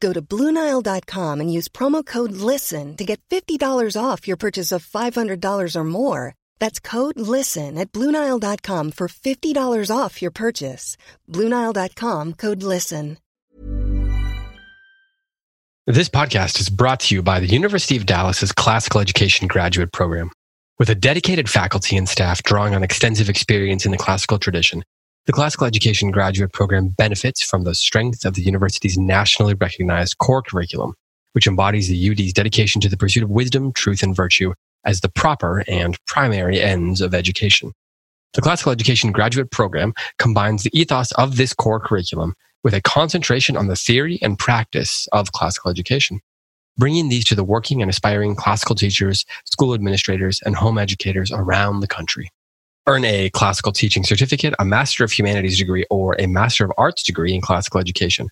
Go to BlueNile.com and use promo code LISTEN to get $50 off your purchase of $500 or more. That's code LISTEN at BlueNile.com for $50 off your purchase. BlueNile.com code LISTEN. This podcast is brought to you by the University of Dallas's Classical Education Graduate Program. With a dedicated faculty and staff drawing on extensive experience in the classical tradition, the Classical Education Graduate Program benefits from the strength of the university's nationally recognized core curriculum, which embodies the UD's dedication to the pursuit of wisdom, truth, and virtue as the proper and primary ends of education. The Classical Education Graduate Program combines the ethos of this core curriculum with a concentration on the theory and practice of classical education, bringing these to the working and aspiring classical teachers, school administrators, and home educators around the country. Earn a classical teaching certificate, a Master of Humanities degree, or a Master of Arts degree in classical education.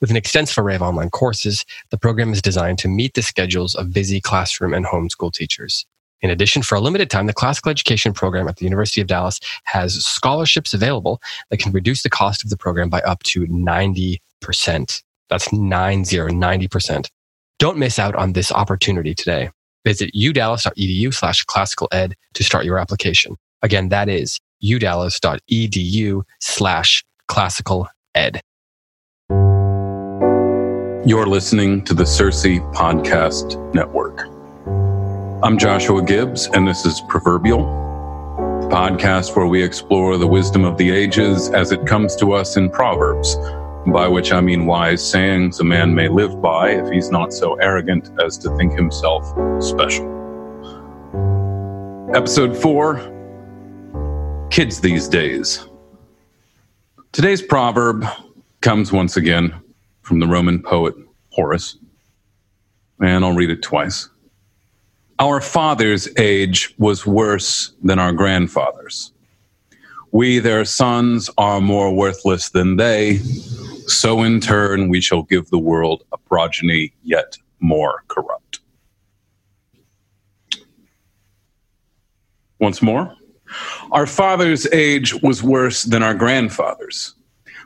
With an extensive array of online courses, the program is designed to meet the schedules of busy classroom and homeschool teachers. In addition, for a limited time, the classical education program at the University of Dallas has scholarships available that can reduce the cost of the program by up to 90%. That's 90, 90%. Don't miss out on this opportunity today. Visit udallas.edu slash classical ed to start your application. Again, that is udallas.edu slash classical ed. You're listening to the Circe Podcast Network. I'm Joshua Gibbs, and this is Proverbial, the podcast where we explore the wisdom of the ages as it comes to us in Proverbs, by which I mean wise sayings a man may live by if he's not so arrogant as to think himself special. Episode 4 Kids These Days. Today's proverb comes once again from the Roman poet Horace, and I'll read it twice. Our father's age was worse than our grandfather's. We, their sons, are more worthless than they, so in turn we shall give the world a progeny yet more corrupt. Once more, our father's age was worse than our grandfather's.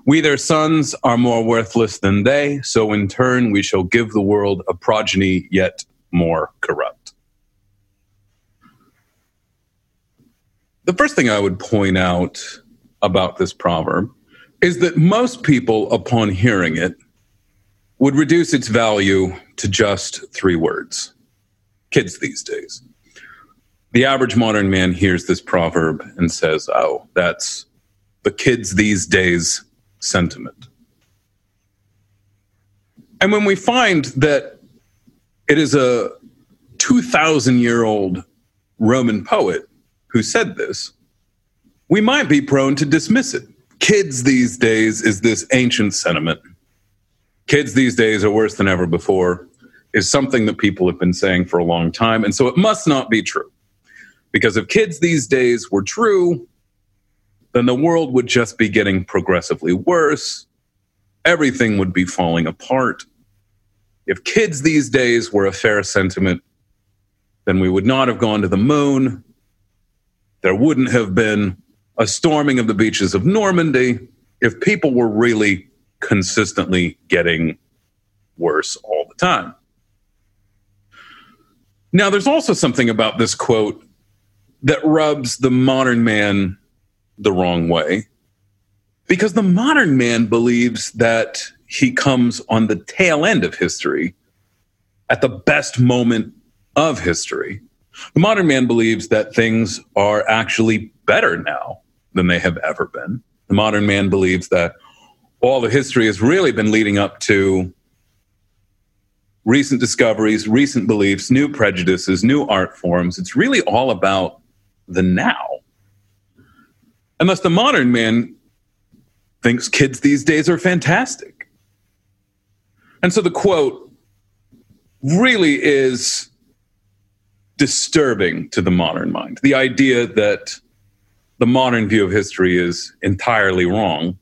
We, their sons, are more worthless than they, so in turn we shall give the world a progeny yet more corrupt. The first thing I would point out about this proverb is that most people, upon hearing it, would reduce its value to just three words kids these days. The average modern man hears this proverb and says, oh, that's the kids these days sentiment. And when we find that it is a 2,000 year old Roman poet who said this, we might be prone to dismiss it. Kids these days is this ancient sentiment. Kids these days are worse than ever before, is something that people have been saying for a long time. And so it must not be true. Because if kids these days were true, then the world would just be getting progressively worse. Everything would be falling apart. If kids these days were a fair sentiment, then we would not have gone to the moon. There wouldn't have been a storming of the beaches of Normandy if people were really consistently getting worse all the time. Now, there's also something about this quote that rubs the modern man the wrong way because the modern man believes that he comes on the tail end of history at the best moment of history. The modern man believes that things are actually better now than they have ever been. The modern man believes that all the history has really been leading up to recent discoveries, recent beliefs, new prejudices, new art forms. It's really all about the now. Thus, the modern man thinks kids these days are fantastic. And so the quote really is disturbing to the modern mind. The idea that the modern view of history is entirely wrong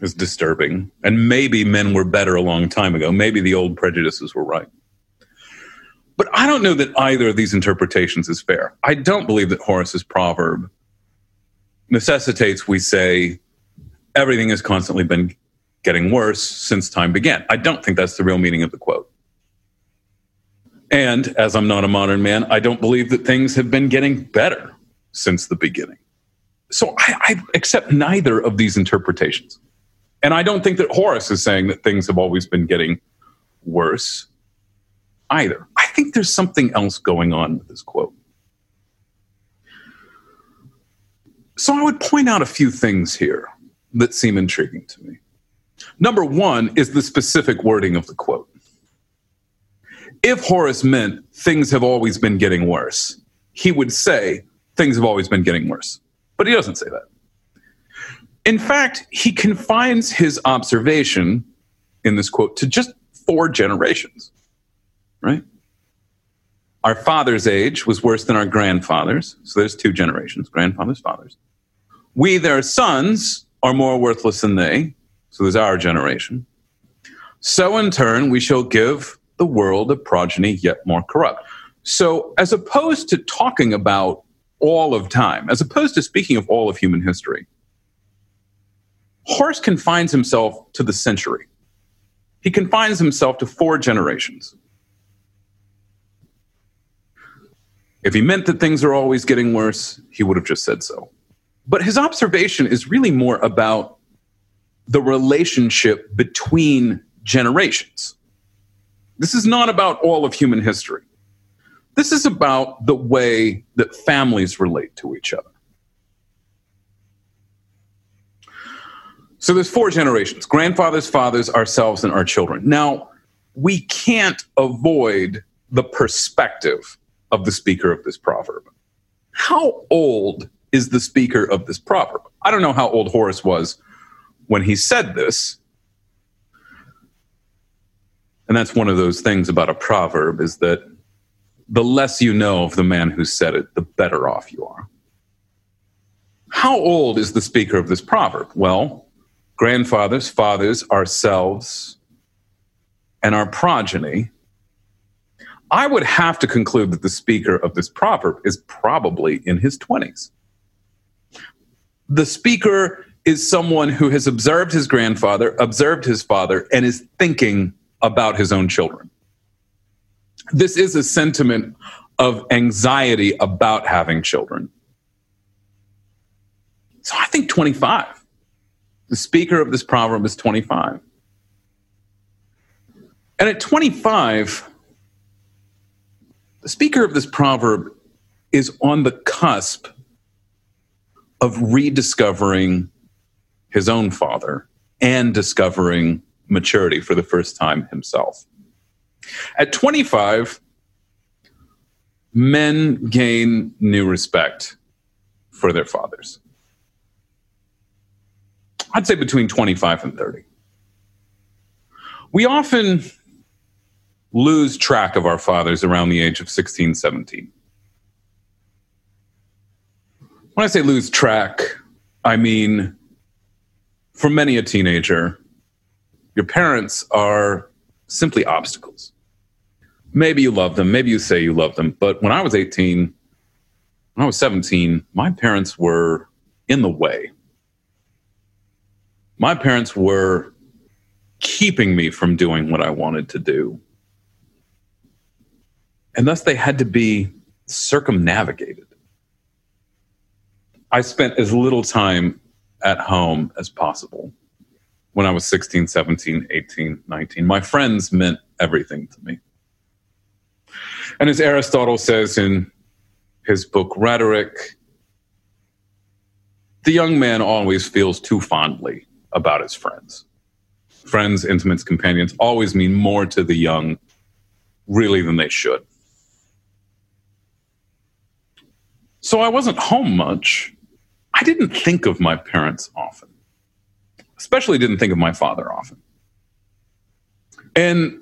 is disturbing. And maybe men were better a long time ago. Maybe the old prejudices were right. But I don't know that either of these interpretations is fair. I don't believe that Horace's proverb necessitates we say everything has constantly been getting worse since time began. I don't think that's the real meaning of the quote. And as I'm not a modern man, I don't believe that things have been getting better since the beginning. So I, I accept neither of these interpretations. And I don't think that Horace is saying that things have always been getting worse either. I think there's something else going on with this quote. So I would point out a few things here that seem intriguing to me. Number one is the specific wording of the quote. If Horace meant things have always been getting worse, he would say things have always been getting worse. But he doesn't say that. In fact, he confines his observation in this quote to just four generations, right? Our father's age was worse than our grandfather's. So there's two generations grandfathers, fathers. We, their sons, are more worthless than they. So there's our generation. So in turn, we shall give the world a progeny yet more corrupt. So as opposed to talking about all of time, as opposed to speaking of all of human history, Horace confines himself to the century. He confines himself to four generations. If he meant that things are always getting worse, he would have just said so. But his observation is really more about the relationship between generations. This is not about all of human history. This is about the way that families relate to each other. So there's four generations grandfathers, fathers, ourselves, and our children. Now, we can't avoid the perspective of the speaker of this proverb. How old is the speaker of this proverb? I don't know how old Horace was when he said this. And that's one of those things about a proverb is that the less you know of the man who said it, the better off you are. How old is the speaker of this proverb? Well, grandfathers, fathers, ourselves, and our progeny. I would have to conclude that the speaker of this proverb is probably in his 20s. The speaker is someone who has observed his grandfather, observed his father, and is thinking about his own children. This is a sentiment of anxiety about having children. So I think 25. The speaker of this proverb is 25. And at 25, the speaker of this proverb is on the cusp of rediscovering his own father and discovering maturity for the first time himself. At 25, men gain new respect for their fathers. I'd say between 25 and 30. We often lose track of our fathers around the age of 16, 17. When I say lose track, I mean for many a teenager, your parents are simply obstacles. maybe you love them, maybe you say you love them. But when I was 18, when I was 17, my parents were in the way. My parents were keeping me from doing what I wanted to do. And thus they had to be circumnavigated. I spent as little time at home as possible when I was 16, 17, 18, 19. My friends meant everything to me. And as Aristotle says in his book Rhetoric, the young man always feels too fondly about his friends. Friends, intimates, companions always mean more to the young, really, than they should. So I wasn't home much. I didn't think of my parents often, especially didn't think of my father often. And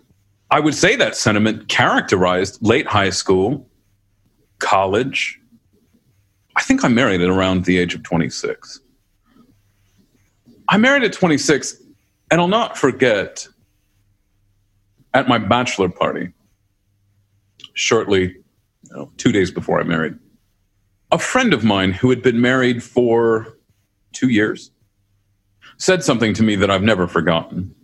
I would say that sentiment characterized late high school, college. I think I married at around the age of 26. I married at 26, and I'll not forget at my bachelor party, shortly, you know, two days before I married, a friend of mine who had been married for two years said something to me that I've never forgotten.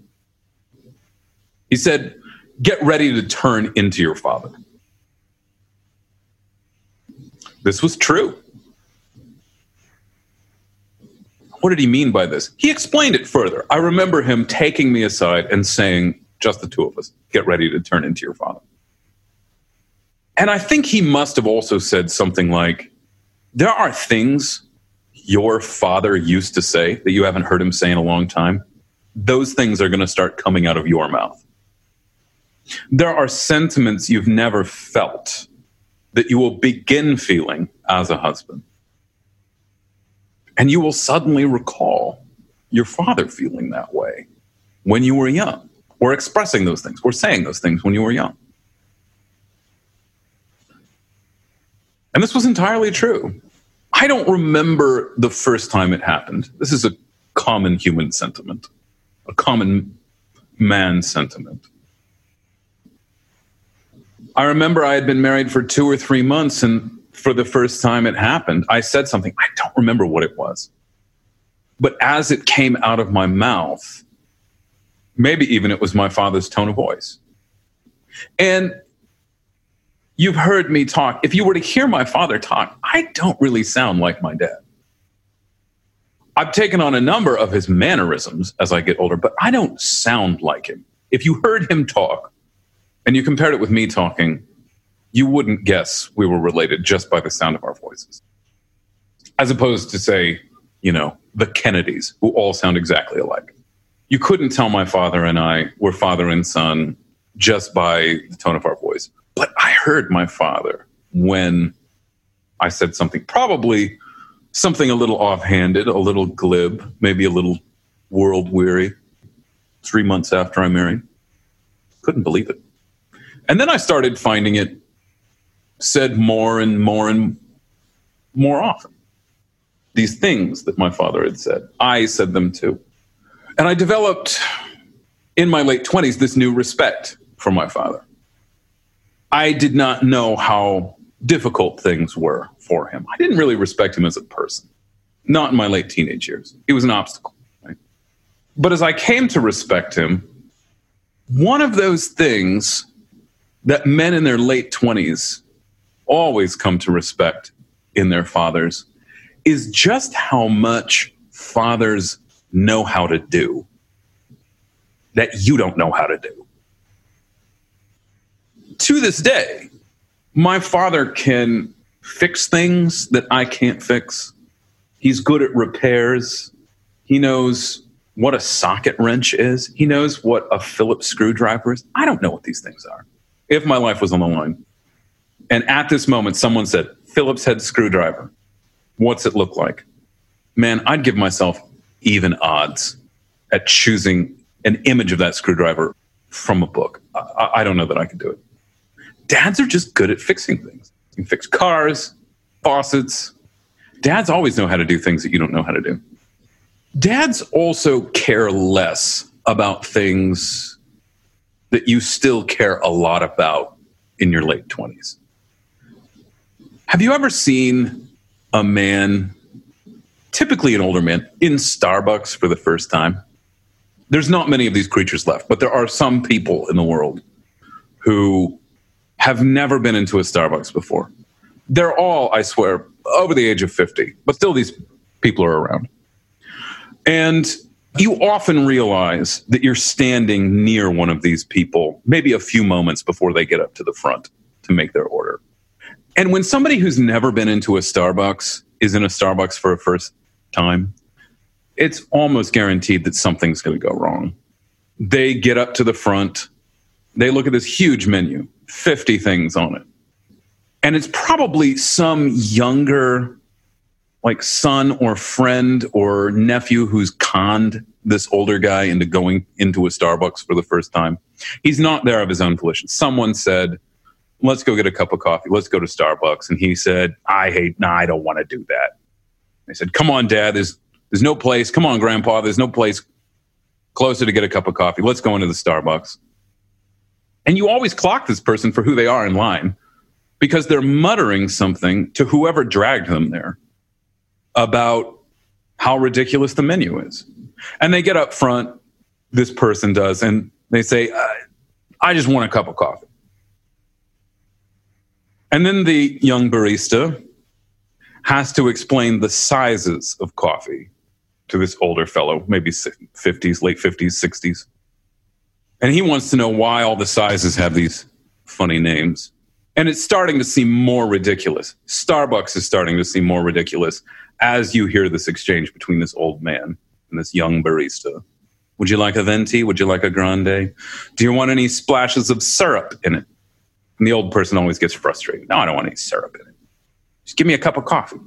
He said, Get ready to turn into your father. This was true. What did he mean by this? He explained it further. I remember him taking me aside and saying, Just the two of us, get ready to turn into your father. And I think he must have also said something like, There are things your father used to say that you haven't heard him say in a long time. Those things are going to start coming out of your mouth. There are sentiments you've never felt that you will begin feeling as a husband. And you will suddenly recall your father feeling that way when you were young, or expressing those things, or saying those things when you were young. And this was entirely true. I don't remember the first time it happened. This is a common human sentiment, a common man sentiment. I remember I had been married for two or three months, and for the first time it happened, I said something. I don't remember what it was. But as it came out of my mouth, maybe even it was my father's tone of voice. And you've heard me talk. If you were to hear my father talk, I don't really sound like my dad. I've taken on a number of his mannerisms as I get older, but I don't sound like him. If you heard him talk and you compared it with me talking, you wouldn't guess we were related just by the sound of our voices. As opposed to, say, you know, the Kennedys, who all sound exactly alike. You couldn't tell my father and I were father and son just by the tone of our voice. But I heard my father when I said something, probably something a little offhanded, a little glib, maybe a little world weary, three months after I married. Couldn't believe it. And then I started finding it said more and more and more often. These things that my father had said, I said them too. And I developed in my late 20s this new respect for my father. I did not know how difficult things were for him. I didn't really respect him as a person, not in my late teenage years. He was an obstacle. Right? But as I came to respect him, one of those things that men in their late 20s always come to respect in their fathers is just how much fathers know how to do that you don't know how to do. To this day, my father can fix things that I can't fix. He's good at repairs. He knows what a socket wrench is. He knows what a Phillips screwdriver is. I don't know what these things are. If my life was on the line, and at this moment, someone said, Phillips head screwdriver. What's it look like? Man, I'd give myself even odds at choosing an image of that screwdriver from a book. I, I don't know that I could do it. Dads are just good at fixing things. You can fix cars, faucets. Dads always know how to do things that you don't know how to do. Dads also care less about things that you still care a lot about in your late 20s. Have you ever seen a man, typically an older man, in Starbucks for the first time? There's not many of these creatures left, but there are some people in the world who have never been into a Starbucks before. They're all, I swear, over the age of 50, but still these people are around. And you often realize that you're standing near one of these people, maybe a few moments before they get up to the front to make their order. And when somebody who's never been into a Starbucks is in a Starbucks for a first time, it's almost guaranteed that something's going to go wrong. They get up to the front, they look at this huge menu, 50 things on it. And it's probably some younger, like son or friend or nephew who's conned this older guy into going into a Starbucks for the first time. He's not there of his own volition. Someone said, let's go get a cup of coffee. Let's go to Starbucks. And he said, I hate, no, I don't want to do that. They said, come on, dad, there's, there's no place. Come on, grandpa, there's no place closer to get a cup of coffee. Let's go into the Starbucks. And you always clock this person for who they are in line because they're muttering something to whoever dragged them there about how ridiculous the menu is. And they get up front, this person does, and they say, I just want a cup of coffee. And then the young barista has to explain the sizes of coffee to this older fellow, maybe 50s, late 50s, 60s. And he wants to know why all the sizes have these funny names. And it's starting to seem more ridiculous. Starbucks is starting to seem more ridiculous as you hear this exchange between this old man and this young barista. Would you like a venti? Would you like a grande? Do you want any splashes of syrup in it? And the old person always gets frustrated. No, I don't want any syrup in it. Just give me a cup of coffee.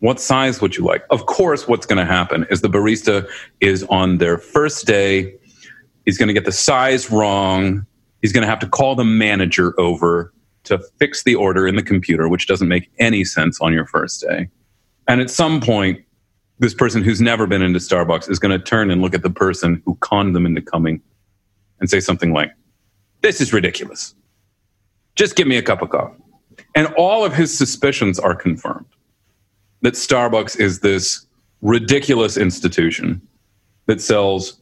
What size would you like? Of course, what's going to happen is the barista is on their first day. He's going to get the size wrong. He's going to have to call the manager over to fix the order in the computer, which doesn't make any sense on your first day. And at some point, this person who's never been into Starbucks is going to turn and look at the person who conned them into coming and say something like, This is ridiculous. Just give me a cup of coffee. And all of his suspicions are confirmed that Starbucks is this ridiculous institution that sells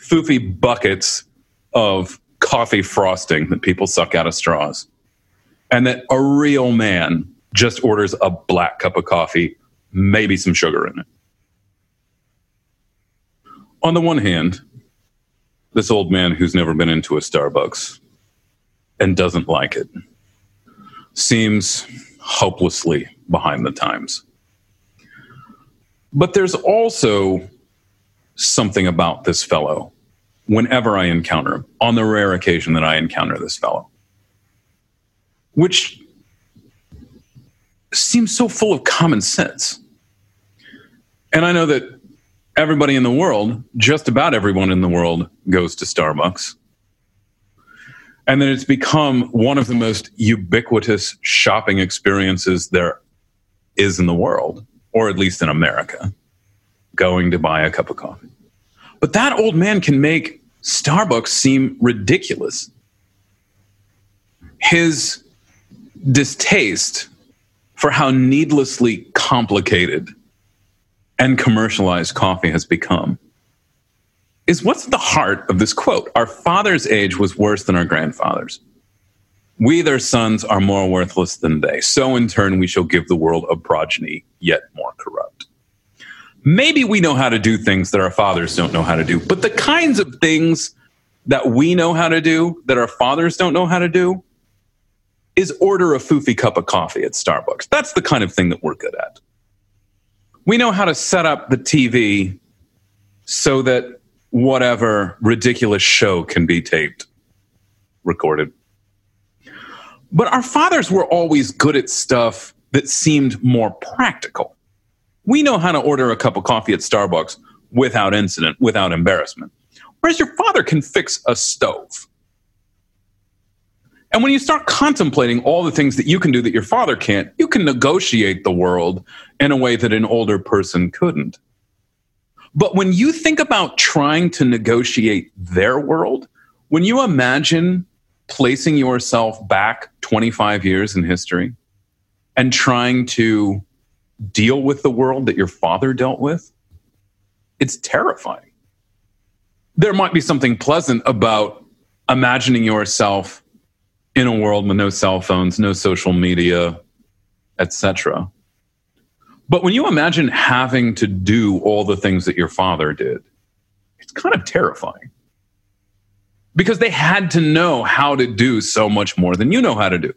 foofy buckets of coffee frosting that people suck out of straws. And that a real man just orders a black cup of coffee, maybe some sugar in it. On the one hand, this old man who's never been into a Starbucks and doesn't like it seems hopelessly behind the times. But there's also something about this fellow whenever I encounter him, on the rare occasion that I encounter this fellow, which seems so full of common sense. And I know that everybody in the world, just about everyone in the world, goes to Starbucks. And then it's become one of the most ubiquitous shopping experiences there is in the world, or at least in America, going to buy a cup of coffee. But that old man can make Starbucks seem ridiculous. His distaste for how needlessly complicated and commercialized coffee has become is what's at the heart of this quote. Our father's age was worse than our grandfather's. We, their sons, are more worthless than they. So, in turn, we shall give the world a progeny yet more corrupt. Maybe we know how to do things that our fathers don't know how to do, but the kinds of things that we know how to do that our fathers don't know how to do is order a foofy cup of coffee at Starbucks. That's the kind of thing that we're good at. We know how to set up the TV so that whatever ridiculous show can be taped, recorded. But our fathers were always good at stuff that seemed more practical. We know how to order a cup of coffee at Starbucks without incident, without embarrassment. Whereas your father can fix a stove. And when you start contemplating all the things that you can do that your father can't, you can negotiate the world in a way that an older person couldn't. But when you think about trying to negotiate their world, when you imagine placing yourself back 25 years in history and trying to deal with the world that your father dealt with? It's terrifying. There might be something pleasant about imagining yourself in a world with no cell phones, no social media, etc. But when you imagine having to do all the things that your father did, it's kind of terrifying. Because they had to know how to do so much more than you know how to do.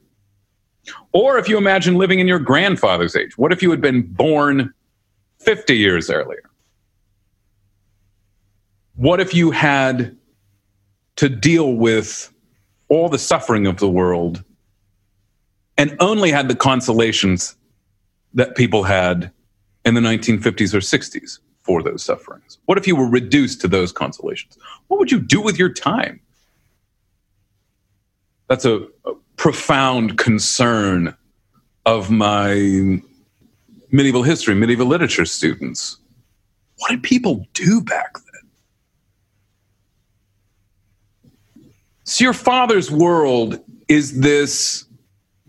Or if you imagine living in your grandfather's age, what if you had been born 50 years earlier? What if you had to deal with all the suffering of the world and only had the consolations that people had in the 1950s or 60s for those sufferings? What if you were reduced to those consolations? What would you do with your time? That's a, a profound concern of my medieval history, medieval literature students. What did people do back then? So, your father's world is this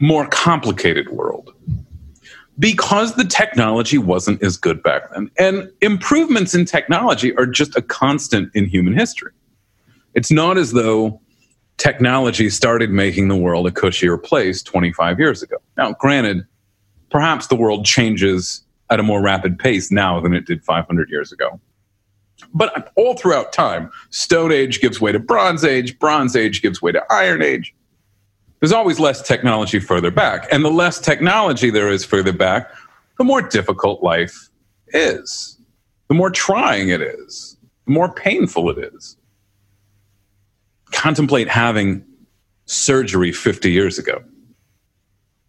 more complicated world because the technology wasn't as good back then. And improvements in technology are just a constant in human history. It's not as though technology started making the world a cushier place 25 years ago. Now, granted, perhaps the world changes at a more rapid pace now than it did 500 years ago. But all throughout time, Stone Age gives way to Bronze Age, Bronze Age gives way to Iron Age. There's always less technology further back. And the less technology there is further back, the more difficult life is, the more trying it is, the more painful it is. Contemplate having surgery 50 years ago.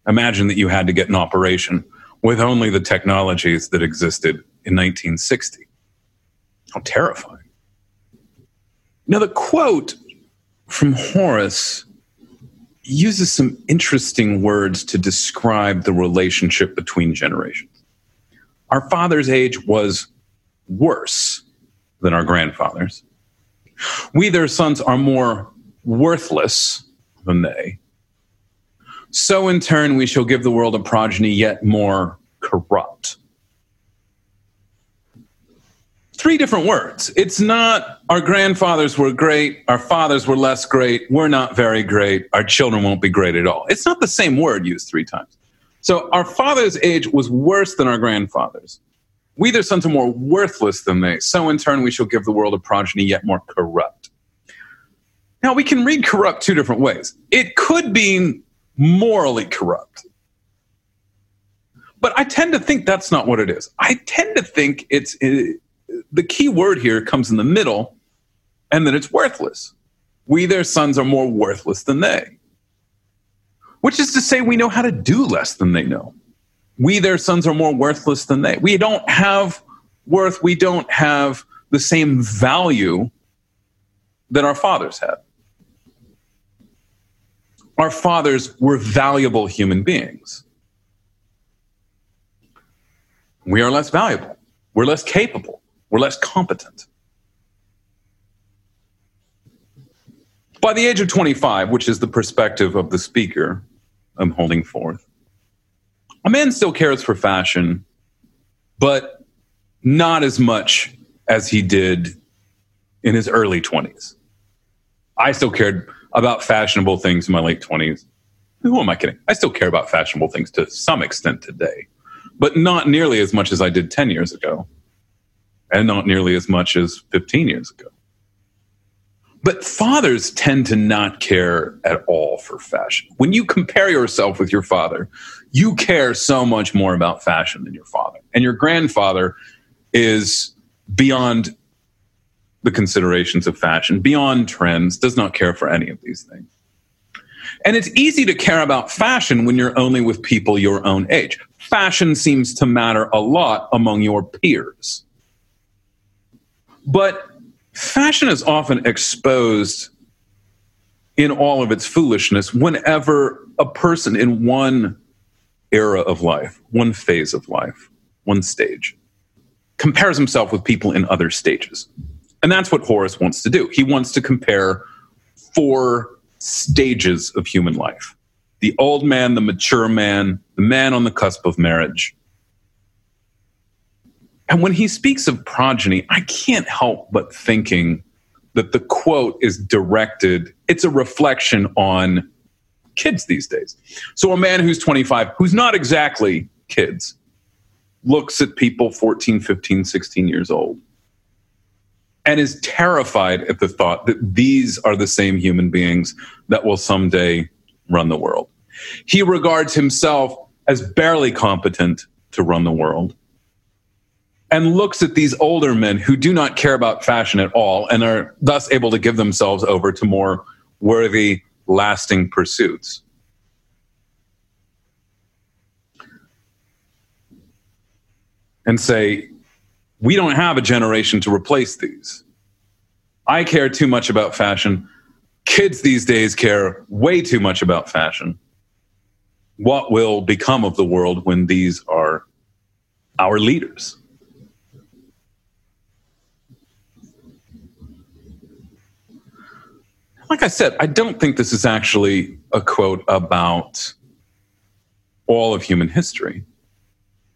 Imagine that you had to get an operation with only the technologies that existed in 1960. How terrifying. Now, the quote from Horace uses some interesting words to describe the relationship between generations. Our father's age was worse than our grandfather's. We, their sons, are more worthless than they. So, in turn, we shall give the world a progeny yet more corrupt three different words. It's not our grandfathers were great, our fathers were less great, we're not very great, our children won't be great at all. It's not the same word used three times. So our father's age was worse than our grandfathers. We, their sons, are more worthless than they. So in turn, we shall give the world a progeny yet more corrupt. Now, we can read corrupt two different ways. It could be morally corrupt. But I tend to think that's not what it is. I tend to think it's uh, the key word here comes in the middle, and then it's worthless. We, their sons, are more worthless than they. Which is to say, we know how to do less than they know. We, their sons, are more worthless than they. We don't have worth, we don't have the same value that our fathers had. Our fathers were valuable human beings. We are less valuable. We're less capable. We're less competent. By the age of 25, which is the perspective of the speaker I'm holding forth, a man still cares for fashion, but not as much as he did in his early 20s. I still cared about fashionable things in my late 20s. Who am I kidding? I still care about fashionable things to some extent today, but not nearly as much as I did 10 years ago and not nearly as much as 15 years ago. But fathers tend to not care at all for fashion. When you compare yourself with your father, you care so much more about fashion than your father. And your grandfather is beyond the considerations of fashion, beyond trends, does not care for any of these things. And it's easy to care about fashion when you're only with people your own age. Fashion seems to matter a lot among your peers. But fashion is often exposed in all of its foolishness whenever a person in one era of life, one phase of life, one stage, compares himself with people in other stages. And that's what Horace wants to do. He wants to compare four stages of human life the old man, the mature man, the man on the cusp of marriage. And when he speaks of progeny, I can't help but thinking that the quote is directed, it's a reflection on kids these days. So a man who's 25, who's not exactly kids, looks at people 14, 15, 16 years old and is terrified at the thought that these are the same human beings that will someday run the world. He regards himself as barely competent to run the world and looks at these older men who do not care about fashion at all and are thus able to give themselves over to more worthy, lasting pursuits. And say, we don't have a generation to replace these. I care too much about fashion. Kids these days care way too much about fashion. What will become of the world when these are our leaders? Like I said, I don't think this is actually a quote about all of human history,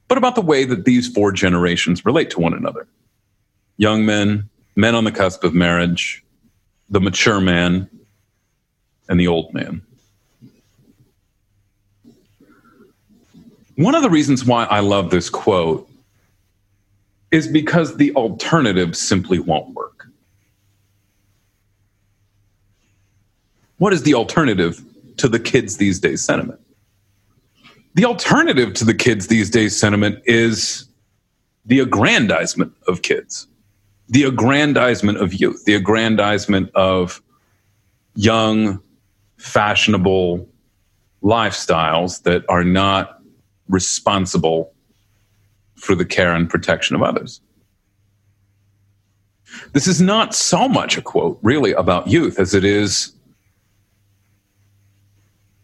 but about the way that these four generations relate to one another. Young men, men on the cusp of marriage, the mature man, and the old man. One of the reasons why I love this quote is because the alternative simply won't work. What is the alternative to the kids these days sentiment? The alternative to the kids these days sentiment is the aggrandizement of kids, the aggrandizement of youth, the aggrandizement of young, fashionable lifestyles that are not responsible for the care and protection of others. This is not so much a quote, really, about youth as it is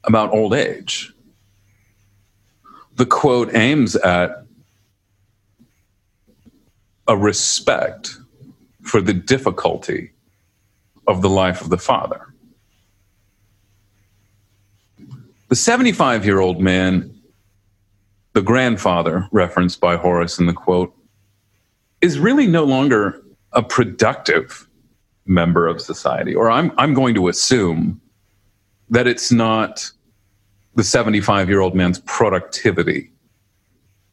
about old age. The quote aims at a respect for the difficulty of the life of the father. The 75 year old man, the grandfather referenced by Horace in the quote, is really no longer a productive member of society, or I'm, I'm going to assume that it's not the 75 year old man's productivity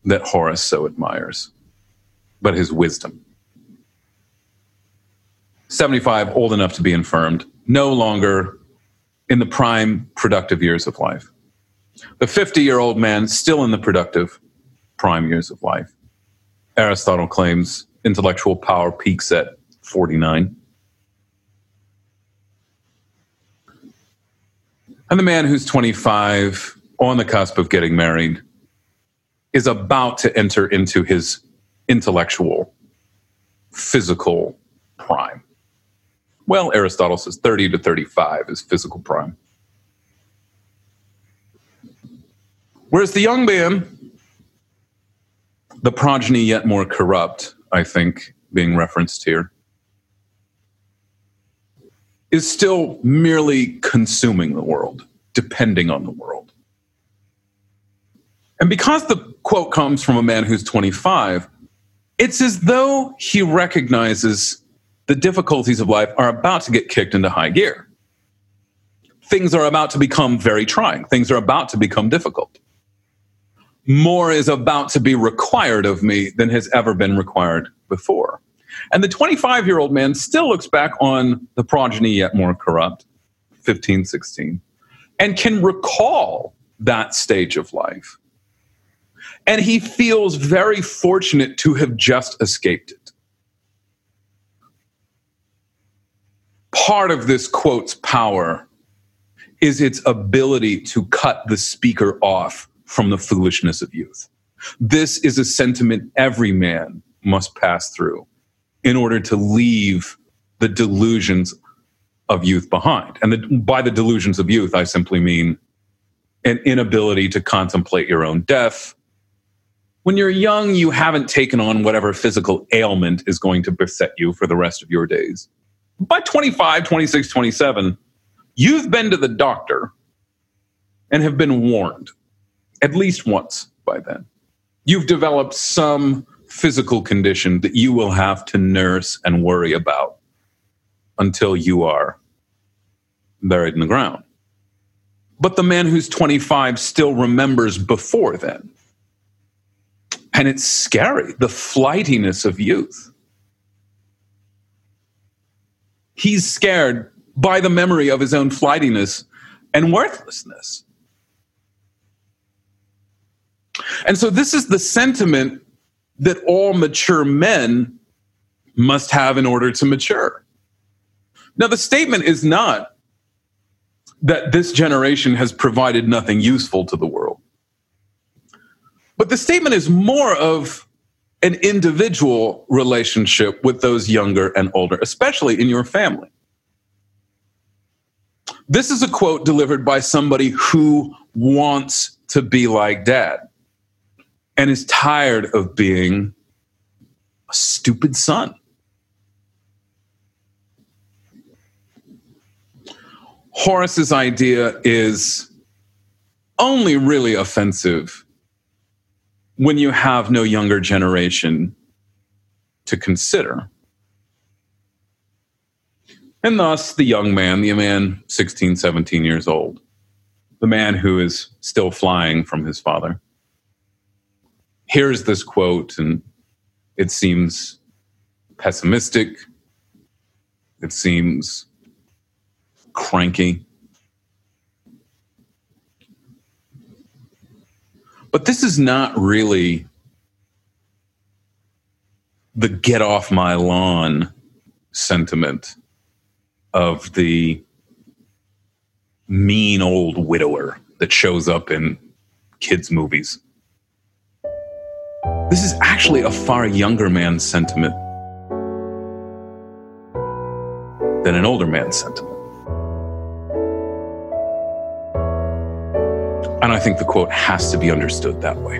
that Horace so admires, but his wisdom. 75, old enough to be infirmed, no longer in the prime productive years of life. The 50 year old man, still in the productive prime years of life. Aristotle claims intellectual power peaks at 49. And the man who's 25, on the cusp of getting married, is about to enter into his intellectual, physical prime. Well, Aristotle says 30 to 35 is physical prime. Whereas the young man, the progeny yet more corrupt, I think, being referenced here, is still merely consuming the world, depending on the world. And because the quote comes from a man who's 25, it's as though he recognizes the difficulties of life are about to get kicked into high gear. Things are about to become very trying, things are about to become difficult. More is about to be required of me than has ever been required before. And the 25 year old man still looks back on the progeny yet more corrupt, 15, 16, and can recall that stage of life. And he feels very fortunate to have just escaped it. Part of this quote's power is its ability to cut the speaker off from the foolishness of youth. This is a sentiment every man must pass through in order to leave the delusions of youth behind. And the, by the delusions of youth, I simply mean an inability to contemplate your own death. When you're young, you haven't taken on whatever physical ailment is going to beset you for the rest of your days. By 25, 26, 27, You've been to the doctor and have been warned at least once by then. You've developed some physical condition that you will have to nurse and worry about until you are buried in the ground. But the man who's 25 still remembers before then. And it's scary, the flightiness of youth. He's scared by the memory of his own flightiness and worthlessness. And so, this is the sentiment that all mature men must have in order to mature. Now, the statement is not that this generation has provided nothing useful to the world, but the statement is more of an individual relationship with those younger and older, especially in your family. This is a quote delivered by somebody who wants to be like dad and is tired of being a stupid son. Horace's idea is only really offensive when you have no younger generation to consider. And thus, the young man, the man 16, 17 years old, the man who is still flying from his father, hears this quote and it seems pessimistic. It seems cranky. But this is not really the get off my lawn sentiment of the mean old widower that shows up in kids' movies. This is actually a far younger man's sentiment than an older man's sentiment. And I think the quote has to be understood that way.